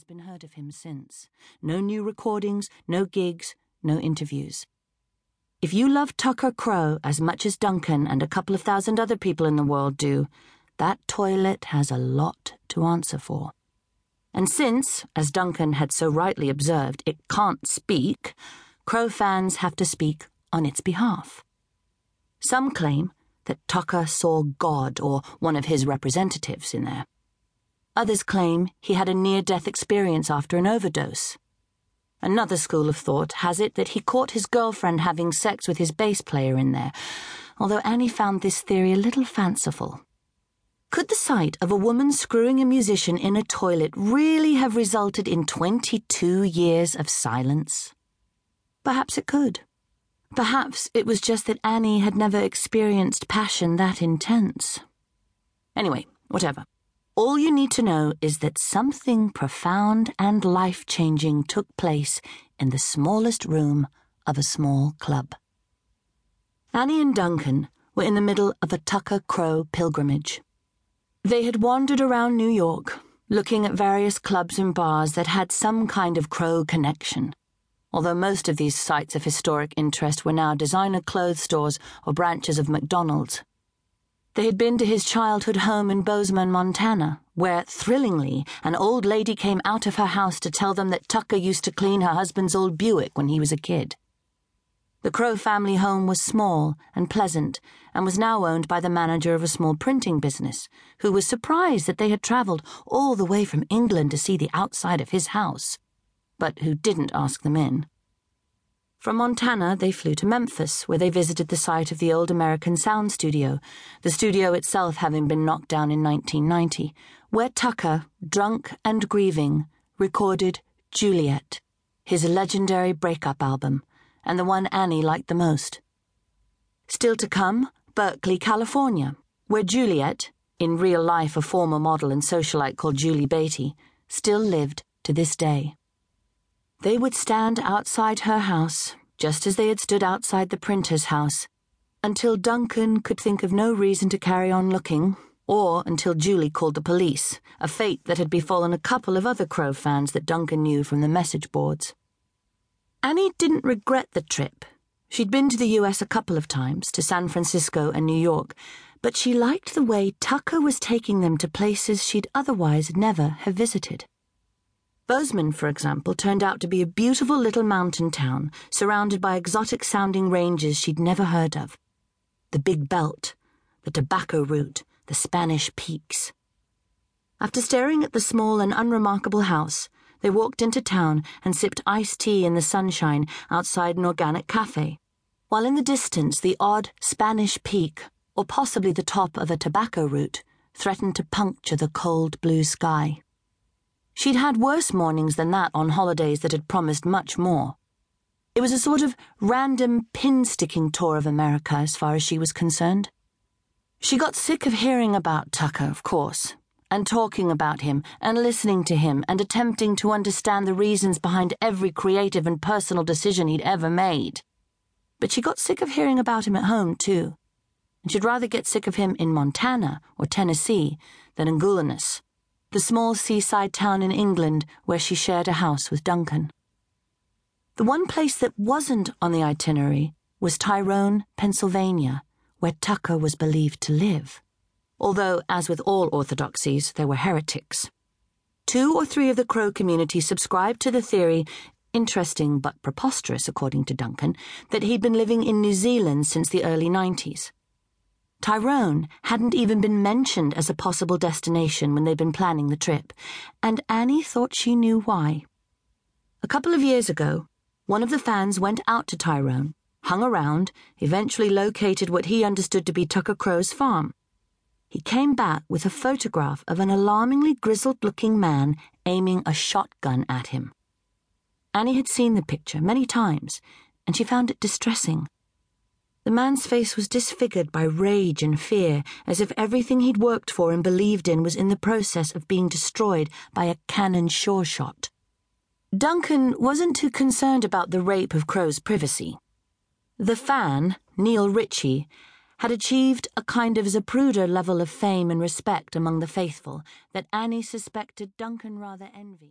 has been heard of him since. No new recordings, no gigs, no interviews. If you love Tucker Crowe as much as Duncan and a couple of thousand other people in the world do, that toilet has a lot to answer for. And since, as Duncan had so rightly observed, it can't speak, Crowe fans have to speak on its behalf. Some claim that Tucker saw God or one of his representatives in there. Others claim he had a near death experience after an overdose. Another school of thought has it that he caught his girlfriend having sex with his bass player in there, although Annie found this theory a little fanciful. Could the sight of a woman screwing a musician in a toilet really have resulted in 22 years of silence? Perhaps it could. Perhaps it was just that Annie had never experienced passion that intense. Anyway, whatever. All you need to know is that something profound and life changing took place in the smallest room of a small club. Annie and Duncan were in the middle of a Tucker Crowe pilgrimage. They had wandered around New York, looking at various clubs and bars that had some kind of Crowe connection, although most of these sites of historic interest were now designer clothes stores or branches of McDonald's. They had been to his childhood home in Bozeman, Montana, where, thrillingly, an old lady came out of her house to tell them that Tucker used to clean her husband's old Buick when he was a kid. The Crowe family home was small and pleasant and was now owned by the manager of a small printing business, who was surprised that they had travelled all the way from England to see the outside of his house, but who didn't ask them in. From Montana, they flew to Memphis, where they visited the site of the old American Sound Studio, the studio itself having been knocked down in 1990, where Tucker, drunk and grieving, recorded Juliet, his legendary breakup album and the one Annie liked the most. Still to come, Berkeley, California, where Juliet, in real life a former model and socialite called Julie Beatty, still lived to this day. They would stand outside her house, just as they had stood outside the printer's house, until Duncan could think of no reason to carry on looking, or until Julie called the police, a fate that had befallen a couple of other Crowe fans that Duncan knew from the message boards. Annie didn't regret the trip. She'd been to the US a couple of times, to San Francisco and New York, but she liked the way Tucker was taking them to places she'd otherwise never have visited. Bozeman, for example, turned out to be a beautiful little mountain town surrounded by exotic sounding ranges she'd never heard of. The Big Belt, the Tobacco Root, the Spanish Peaks. After staring at the small and unremarkable house, they walked into town and sipped iced tea in the sunshine outside an organic cafe, while in the distance the odd Spanish peak, or possibly the top of a tobacco root, threatened to puncture the cold blue sky. She'd had worse mornings than that on holidays that had promised much more. It was a sort of random pin sticking tour of America as far as she was concerned. She got sick of hearing about Tucker, of course, and talking about him, and listening to him, and attempting to understand the reasons behind every creative and personal decision he'd ever made. But she got sick of hearing about him at home, too. And she'd rather get sick of him in Montana or Tennessee than in Gooleness, the small seaside town in England where she shared a house with Duncan. The one place that wasn't on the itinerary was Tyrone, Pennsylvania, where Tucker was believed to live although, as with all orthodoxies, there were heretics. Two or three of the Crowe community subscribed to the theory, interesting but preposterous according to Duncan, that he'd been living in New Zealand since the early 90s. Tyrone hadn't even been mentioned as a possible destination when they'd been planning the trip, and Annie thought she knew why. A couple of years ago, one of the fans went out to Tyrone, hung around, eventually located what he understood to be Tucker Crowe's farm he came back with a photograph of an alarmingly grizzled looking man aiming a shotgun at him. Annie had seen the picture many times, and she found it distressing. The man's face was disfigured by rage and fear, as if everything he'd worked for and believed in was in the process of being destroyed by a Canon sure shot. Duncan wasn't too concerned about the rape of Crowe's privacy. The fan, Neil Ritchie, had achieved a kind of Zapruder level of fame and respect among the faithful that Annie suspected Duncan rather envied.